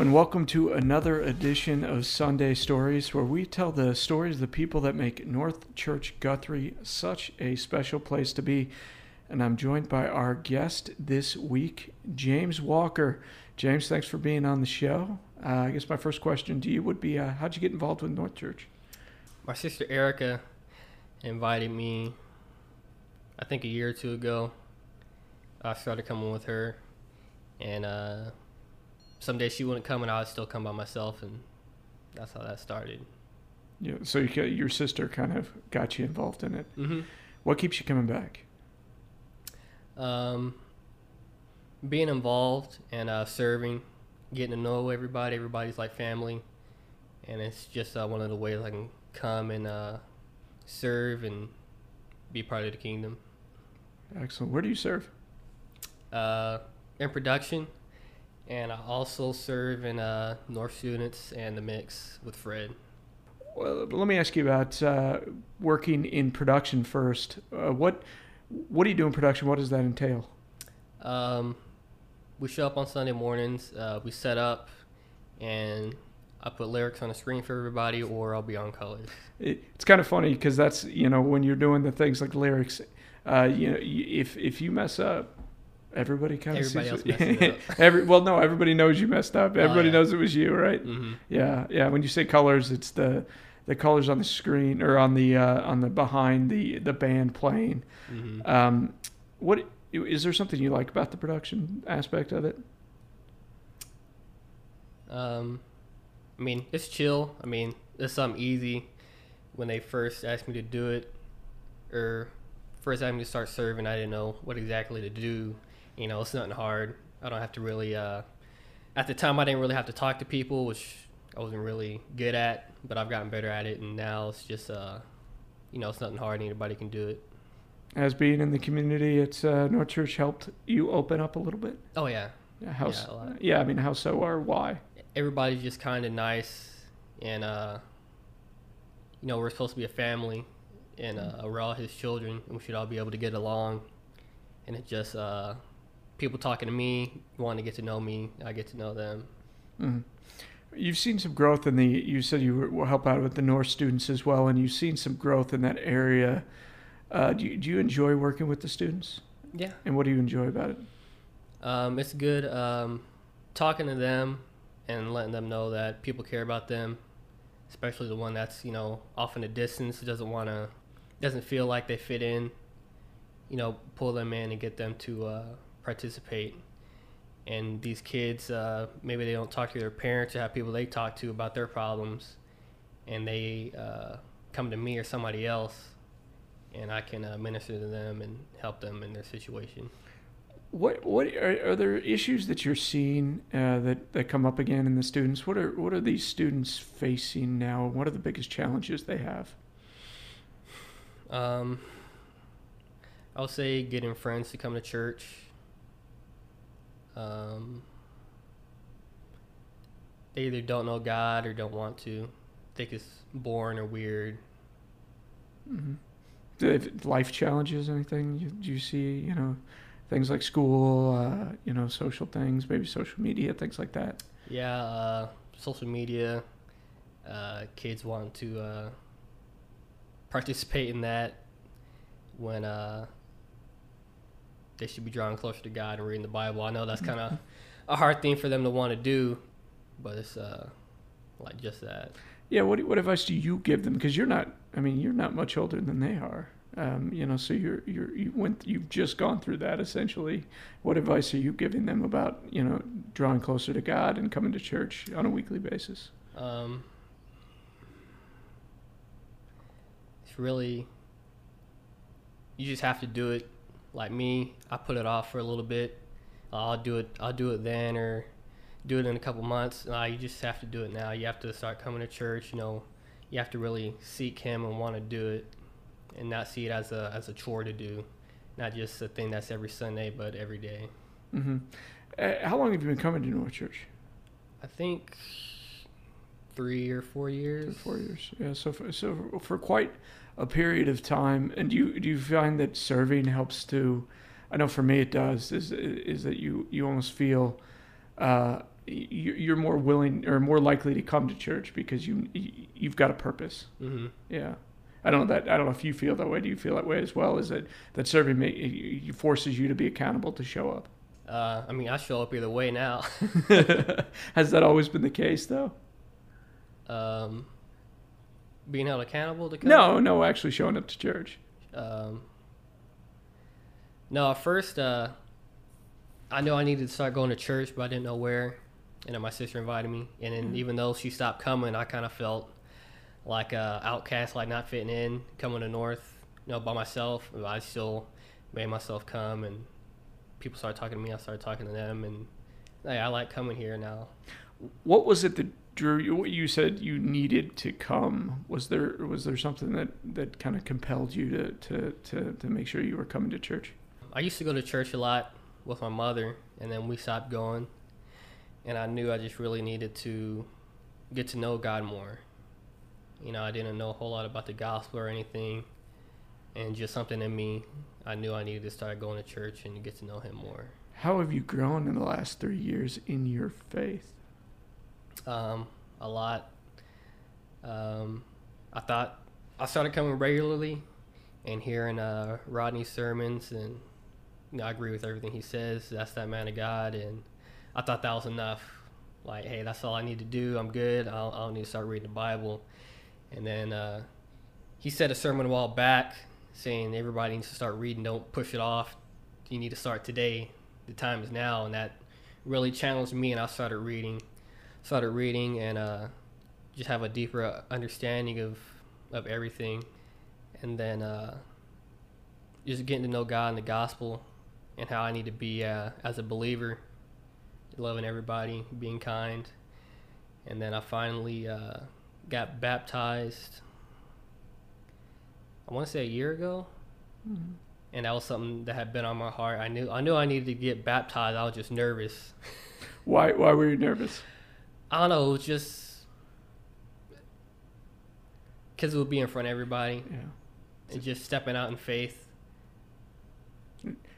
And welcome to another edition of Sunday Stories, where we tell the stories of the people that make North Church Guthrie such a special place to be. And I'm joined by our guest this week, James Walker. James, thanks for being on the show. Uh, I guess my first question to you would be uh, How'd you get involved with North Church? My sister Erica invited me, I think a year or two ago. I started coming with her, and uh, some days she wouldn't come, and I would still come by myself, and that's how that started. Yeah, so you, your sister kind of got you involved in it. Mm-hmm. What keeps you coming back? Um, being involved and uh, serving, getting to know everybody. Everybody's like family, and it's just uh, one of the ways I can come and uh, serve and be part of the kingdom. Excellent. Where do you serve? Uh, in production, and I also serve in uh, North Students and the Mix with Fred. Well, let me ask you about uh, working in production first. Uh, what what do you do in production? What does that entail? Um, we show up on Sunday mornings. Uh, we set up, and I put lyrics on the screen for everybody, or I'll be on colors. It, it's kind of funny because that's you know when you're doing the things like lyrics, uh, you know if if you mess up, everybody kind of Everybody sees else messes up. Every well, no, everybody knows you messed up. Oh, Everybody yeah. knows it was you, right? hmm Yeah, yeah. When you say colors, it's the the colors on the screen or on the uh, on the behind the the band playing. hmm Um, what is there something you like about the production aspect of it? Um, I mean, it's chill. I mean, it's something easy. When they first asked me to do it, or first asked me to start serving, I didn't know what exactly to do. You know, it's nothing hard. I don't have to really. Uh, at the time, I didn't really have to talk to people, which I wasn't really good at. But I've gotten better at it, and now it's just, uh, you know, it's nothing hard. Anybody can do it. As being in the community, it's uh, North Church helped you open up a little bit. Oh yeah, Yeah, how? Yeah, s- a lot. yeah, I mean, how so or why? everybody's just kind of nice and uh you know we're supposed to be a family and uh, we're all his children and we should all be able to get along and it just uh people talking to me wanting to get to know me i get to know them Mhm. You've seen some growth in the. You said you were- will help out with the North students as well, and you've seen some growth in that area. Uh, do you, do you enjoy working with the students? yeah And what do you enjoy about it? um it's good um talking to them and letting them know that people care about them especially the one that's you know off in the distance doesn't want to doesn't feel like they fit in you know pull them in and get them to uh, participate and these kids uh, maybe they don't talk to their parents or have people they talk to about their problems and they uh, come to me or somebody else and i can uh, minister to them and help them in their situation What what are, are there issues that you're seeing uh, that that come up again in the students? What are what are these students facing now? What are the biggest challenges they have? Um, I'll say getting friends to come to church. Um, they either don't know God or don't want to. Think it's boring or weird. hmm Do life challenges? Anything you, do you see? You know, things like school, uh, you know, social things, maybe social media, things like that. Yeah, uh, social media. Uh, kids want to uh, participate in that when uh, they should be drawing closer to God and reading the Bible. I know that's kind of a hard thing for them to want to do, but it's uh, like just that. Yeah. What what advice do you give them? Because you're not. I mean, you're not much older than they are. Um, you know, so you're you're you went you've just gone through that essentially. What advice are you giving them about you know drawing closer to God and coming to church on a weekly basis? Um, it's really, you just have to do it. Like me, I put it off for a little bit. I'll do it. I'll do it then, or do it in a couple months. Nah, you just have to do it now. You have to start coming to church. You know, you have to really seek Him and want to do it, and not see it as a as a chore to do, not just a thing that's every Sunday, but every day. hmm Uh, how long have you been coming to North Church? I think three or four years. four years. Yeah. So for, so for quite a period of time. And do you do you find that serving helps to? I know for me it does. Is is that you you almost feel. Uh, you- you're more willing or more likely to come to church because you you've got a purpose. hmm Yeah. I don't know that I don't know if you feel that way. Do you feel that way as well? Is that that serving it forces you to be accountable to show up? Uh, I mean, I show up either way now. Has that always been the case though? Um, being held accountable to come. No, no, actually showing up to church. Um, no, at first, uh, I knew I needed to start going to church, but I didn't know where. And then my sister invited me, and then even though she stopped coming, I kind of felt like a outcast, like not fitting in, coming to North, you know, by myself. I still made myself come, and people started talking to me. I started talking to them, and hey, I like coming here now. What was it that drew you? What you said you needed to come? Was there was there something that that kind of compelled you to to to to make sure you were coming to church? I used to go to church a lot with my mother, and then we stopped going. And I knew I just really needed to get to know God more. You know, I didn't know a whole lot about the gospel or anything, and just something in me, I knew I needed to start going to church and get to know Him more. How have you grown in the last three years in your faith? Um, a lot. Um, I thought I started coming regularly and hearing uh, Rodney's sermons, and you know, I agree with everything he says. That's that man of God, and I thought that was enough. Like, hey, that's all I need to do. I'm good. I don't, need to start reading the Bible. And then uh, he said a sermon a while back saying everybody needs to start reading. Don't push it off. You need to start today. The time is now, and that really challenged me. And I started reading started reading and uh, just have a deeper understanding of of everything, and then uh, just getting to know God and the gospel and how I need to be uh, as a believer, loving everybody, being kind, and then I finally uh, got baptized. I want to say a year ago, and that was something that had been on my heart. I knew I knew I needed to get baptized. I was just nervous. Why why were you nervous? I don't know, it was just because it would be in front of everybody Yeah. and just stepping out in faith.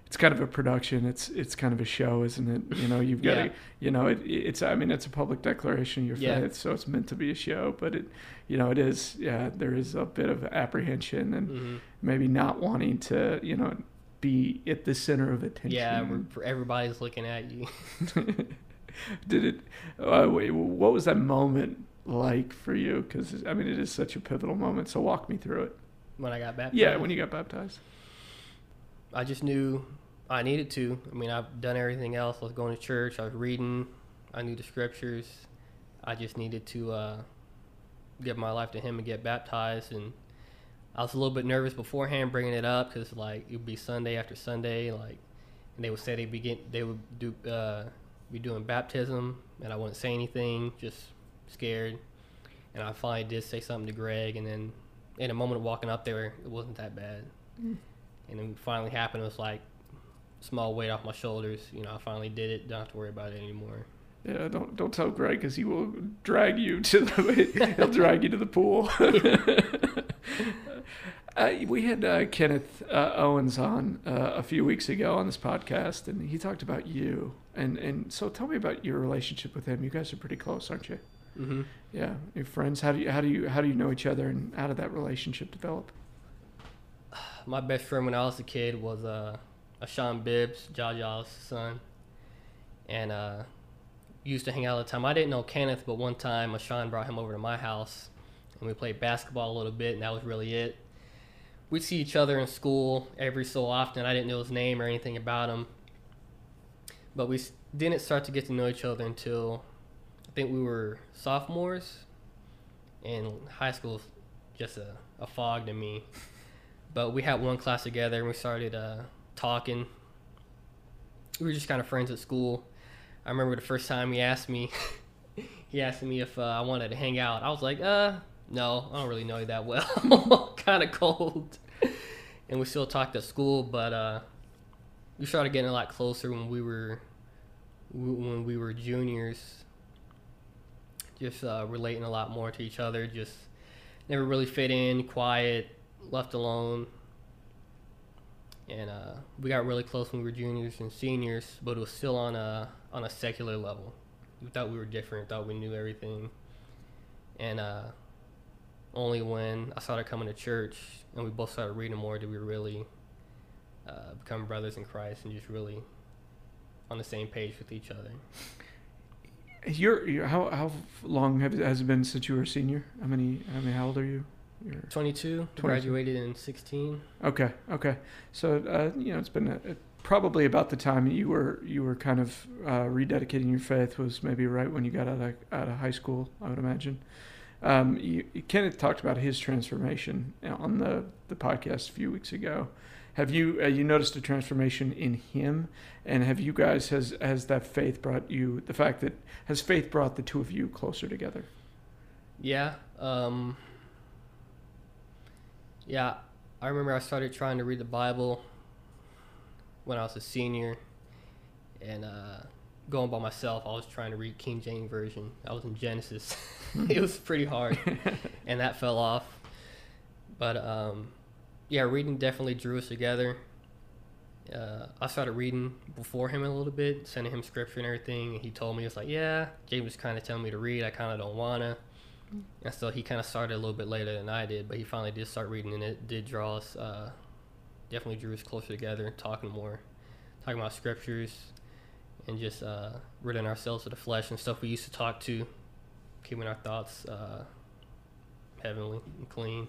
it's kind of a production. It's it's kind of a show, isn't it? You know, you've got Yeah. to, you know, it, it's. I mean, it's a public declaration of your Yeah. faith, so it's meant to be a show. But it, you know, it is. Yeah, there is a bit of apprehension and hmm maybe not wanting to, you know, be at the center of attention. Yeah, everybody's looking at you. Did it? Uh, wait, what was that moment like for you? Because I mean, it is such a pivotal moment. So walk me through it. when I got baptized. Yeah, when you got baptized. I just knew I needed to. I mean, I've done everything else. I was going to church. I was reading. I knew the scriptures. I just needed to uh, give my life to Him and get baptized. And I was a little bit nervous beforehand bringing it up because like it would be Sunday after Sunday, like, and they would say they begin they would do uh, be doing baptism, and I wouldn't say anything, just scared. And I finally did say something to Greg, and then in a moment of walking up there, it wasn't that bad. Mm. And then finally happened. It was like small weight off my shoulders. You know, I finally did it. Don't have to worry about it anymore. Yeah, don't don't tell Greg because he will drag you to the he'll drag you to the pool. uh, we had uh, Kenneth uh, Owens on uh, a few weeks ago on this podcast, and he talked about you. And and so tell me about your relationship with him. You guys are pretty close, aren't you? hmm Yeah, your friends. How do you how do you how do you know each other, and how did that relationship develop? My best friend when I was a kid was uh, Ashawn Bibbs, Jaja's son, and uh, used to hang out all the time. I didn't know Kenneth, but one time Ashawn brought him over to my house, and we played basketball a little bit, and that was really it. We'd see each other in school every so often. I didn't know his name or anything about him, but we didn't start to get to know each other until I think we were sophomores, and high school was just a, a fog to me. But we had one class together, and we started uh, talking. We were just kind of friends at school. I remember the first time he asked me, he asked me if uh, I wanted to hang out. I was like, uh, no, I don't really know you that well. I'm kind of cold. And we still talked at school, but uh, we started getting a lot closer when we were when we were juniors. Just uh, relating a lot more to each other. Just never really fit in, quiet, left alone. And uh, we got really close when we were juniors and seniors, but it was still on a on a secular level. we thought we were different, thought we knew everything, and uh, only when I started coming to church and we both started reading more did we really uh, become brothers in Christ and just really on the same page with each other. You're, you're how how long have, has it been since you were a senior? How many? How old are you? You're 22. 22. Graduated in 16. Okay. Okay. So uh, you know, it's been a, a, probably about the time you were you were kind of uh, rededicating your faith was maybe right when you got out of out of high school. I would imagine. Um, you, Kenneth talked about his transformation on the the podcast a few weeks ago. Have you uh, you noticed a transformation in him? And have you guys has has that faith brought you the fact that has faith brought the two of you closer together? Yeah. Um, yeah, I remember I started trying to read the Bible when I was a senior, and uh, going by myself, I was trying to read King James version. I was in Genesis. it was pretty hard, and that fell off. But um, yeah, reading definitely drew us together. Uh, I started reading before him a little bit, sending him scripture and everything. And he told me, it's like, yeah, James was kind of telling me to read. I kind of don't want to. And so he kind of started a little bit later than I did, but he finally did start reading, and it did draw us, uh, definitely drew us closer together, talking more, talking about scriptures, and just uh, ridding ourselves of the flesh and stuff we used to talk to, keeping our thoughts uh, heavenly and clean.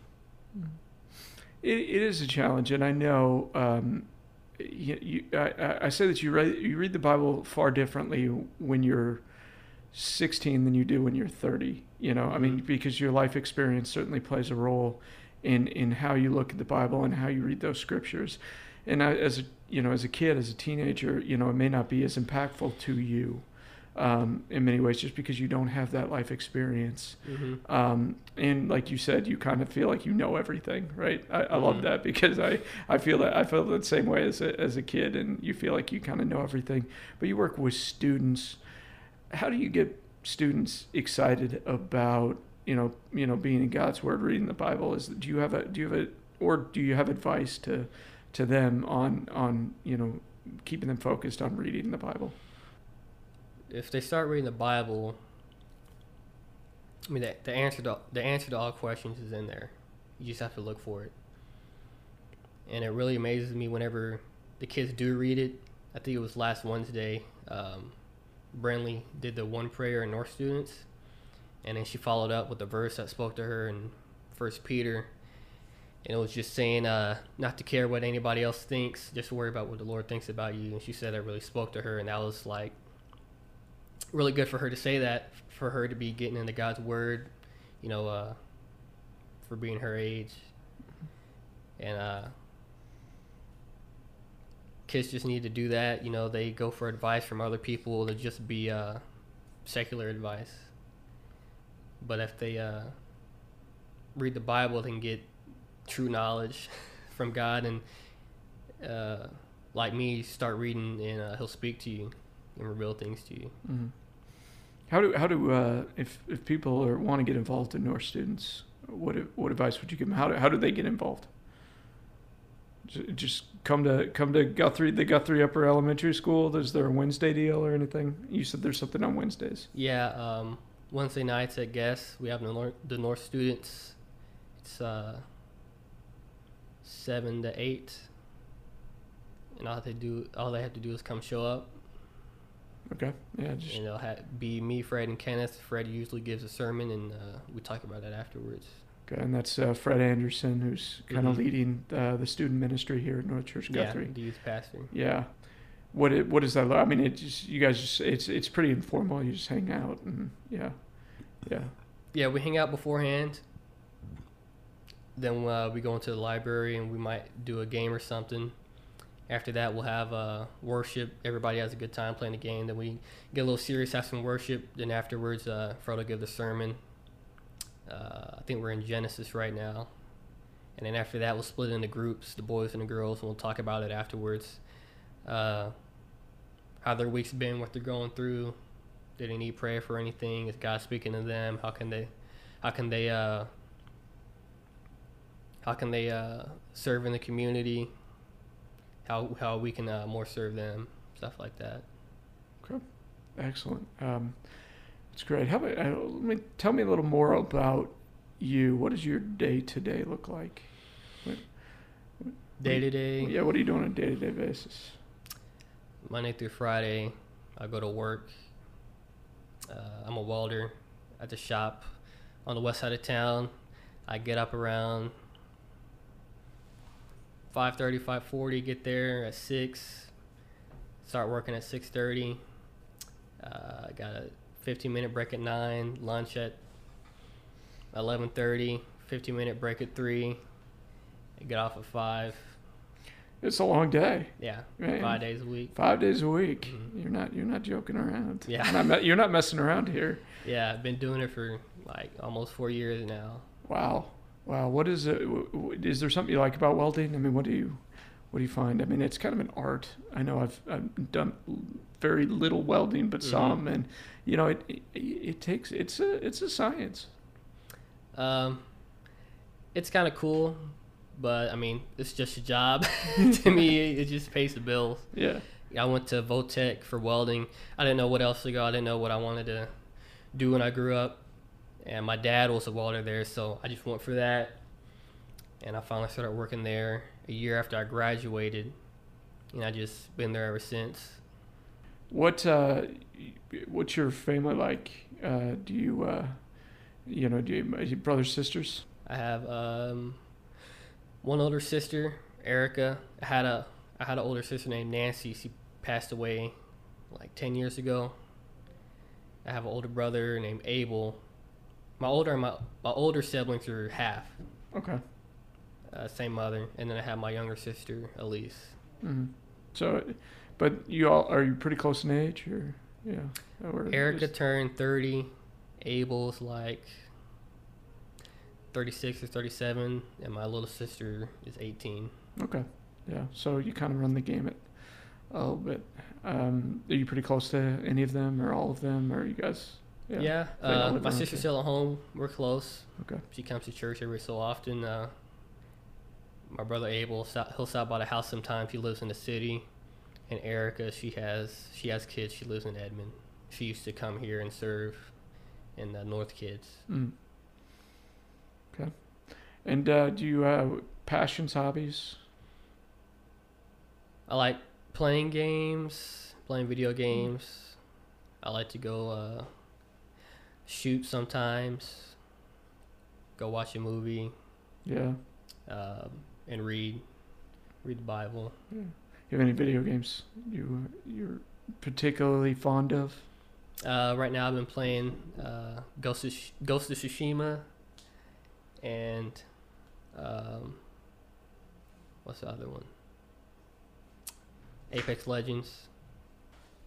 It, it is a challenge, and I know. Um, you, you, I, I say that you read you read the Bible far differently when you're 16 than you do when you're 30. You know, I mean, mm-hmm. because your life experience certainly plays a role in in how you look at the Bible and how you read those scriptures. And I, as a you know, as a kid, as a teenager, you know, it may not be as impactful to you um, in many ways, just because you don't have that life experience. Mm-hmm. Um, and like you said, you kind of feel like you know everything, right? I, I mm-hmm. love that because I, I feel that I feel the same way as a, as a kid, and you feel like you kind of know everything. But you work with students how do you get students excited about you know you know being in God's Word, reading the Bible? Is do you have a do you have a or do you have advice to to them on on you know keeping them focused on reading the Bible? If they start reading the Bible, I mean the, the answer to the answer to all questions is in there. You just have to look for it. And it really amazes me whenever the kids do read it. I think it was last Wednesday. Um, Brenly did the one prayer in North students, and then she followed up with a verse that spoke to her in First Peter, and it was just saying uh, not to care what anybody else thinks, just worry about what the Lord thinks about you. And she said that really spoke to her, and that was like really good for her to say that, for her to be getting into God's word, you know, uh, for being her age, and uh, kids just need to do that. You know, they go for advice from other people to just be uh, secular advice. But if they uh, read the Bible, they can get true knowledge from God, and uh, like me, start reading, and uh, He'll speak to you and reveal things to you. Mm-hmm. How do how do uh, if if people are, want to get involved in North students, what what advice would you give them? How do how do they get involved? just come to come to Guthrie, the Guthrie Upper Elementary School. Is there a Wednesday deal or anything? You said there's something on Wednesdays. Yeah, um, Wednesday nights at Guess we have the North, the North students. It's uh, seven to eight, and all they do, all they have to do is come show up. Okay. Yeah. Just... And it'll have, be me, Fred, and Kenneth. Fred usually gives a sermon, and uh, we talk about it afterwards Okay, and that's uh, Fred Anderson, who's kind of mm-hmm. leading uh, the student ministry here at North Church Guthrie. Yeah, the youth pastor. Yeah. What it, what is that? I mean, it just you guys just it's it's pretty informal. You just hang out and yeah, yeah. Yeah, we hang out beforehand. Then uh, we go into the library and we might do a game or something. After that, we'll have uh, worship. Everybody has a good time playing the game. Then we get a little serious, have some worship. Then afterwards, uh, will give the sermon uh, I think we're in Genesis right now. And then after that, we'll split into groups, the boys and the girls, and we'll talk about it afterwards. Uh, how their week's been, what they're going through. Did they need prayer for anything? Is God speaking to them? How can they, how can they, uh, how can they uh, serve in the community? How how we can uh, more serve them, stuff like that. Okay, excellent. Um, It's great. How about, uh, let me, tell me a little more about you. What does your day to day look like? Day to day, Yeah, what are you doing on a day to day basis? Monday through Friday, I go to work. Uh, I'm a welder at the shop on the west side of town. I get up around 5:30, 5:40. Get there at six. Start working at 6:30. Uh, got a 15 minute break at nine. Lunch at 11:30. 15 minute break at three. Get off at five. It's a long day. Yeah, Man. five days a week. Five days a week. Mhm. You're not you're not joking around. Yeah. You're not, me- you're not messing around here. Yeah, I've been doing it for like almost four years now. Wow. Wow. What is it? Is there something you like about welding? I mean, what do you what do you find? I mean, it's kind of an art. I know I've, I've done very little welding, but Mhm. some, and you know, it, it it takes it's a it's a science. Um, it's kind of cool, but I mean, it's just a job. to me, it just pays the bills. Yeah. I went to Voltech for welding. I didn't know what else to go. I didn't know what I wanted to do when I grew up. And my dad was a welder there, so I just went for that. And I finally started working there a year after I graduated. And I just been there ever since. What uh, what's your family like? Uh, do you uh, you know, do you, you brothers sisters? I have um, one older sister, Erica. I had a I had an older sister named Nancy. She passed away like ten years ago. I have an older brother named Abel. My older my my older siblings are half, Okay. uh, same mother, and then I have my younger sister Elise. hmm So, but you all are you pretty close in age, or yeah? Or Erica is- turned thirty. Abel's like thirty six or thirty seven, and my little sister is eighteen. Okay. Yeah. So you kind of run the gamut a little bit. Um, are you pretty close to any of them or all of them? Or you guys? Yeah, all uh, my sister's still at home. We're close. Okay. She comes to church every so often. Uh, my brother Abel, he'll stop by the house sometimes. He lives in the city, and Erica, she has she has kids. She lives in Edmond. She used to come here and serve in the North Kids. Mm. Okay. And uh, do you have passions, hobbies? I like playing games, playing video games. I like to go uh, shoot sometimes. Go watch a movie Yeah. um, and read, read the Bible. yeah. You have any video games you you're particularly fond of? Uh, right now, I've been playing uh, Ghost of, Sh- Ghost of Tsushima, and um, what's the other one? Apex Legends.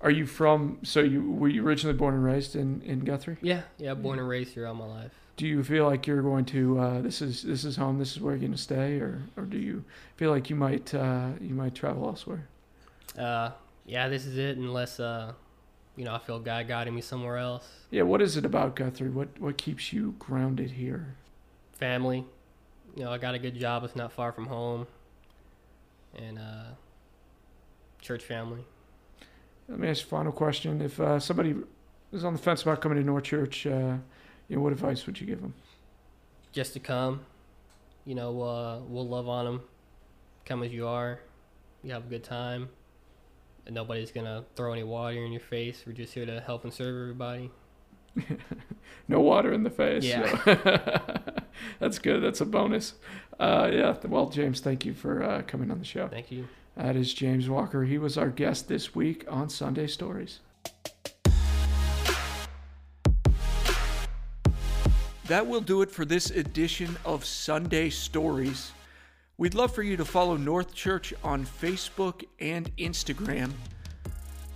Are you from? So you were you originally born and raised in in Guthrie? Yeah, yeah. Born and raised here all my life. Do you feel like you're going to uh, this is this is home? This is where you're going to stay, or or do you feel like you might uh, you might travel elsewhere? Uh, yeah, this is it. Unless uh, you know, I feel God guiding me somewhere else. Yeah. What is it about Guthrie? What what keeps you grounded here? Family. You know, I got a good job. It's not far from home. And uh, church family. Let me ask you a final question. If uh, somebody is on the fence about coming to North Church, uh, you know, what advice would you give them? just to come. You know, uh, we'll love on them. Come as you are. You have a good time. And nobody's going to throw any water in your face. We're just here to help and serve everybody. No water in the face. Yeah. so- That's good. That's a bonus. Uh, yeah. Well, James, thank you for uh, coming on the show. Thank you. That is James Walker. He was our guest this week on Sunday Stories. That will do it for this edition of Sunday Stories. We'd love for you to follow North Church on Facebook and Instagram.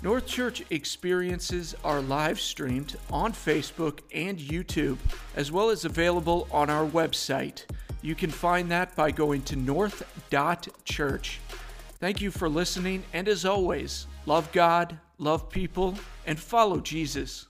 North Church experiences are live streamed on Facebook and YouTube, as well as available on our website. You can find that by going to north.church. Thank you for listening, and as always, love God, love people, and follow Jesus.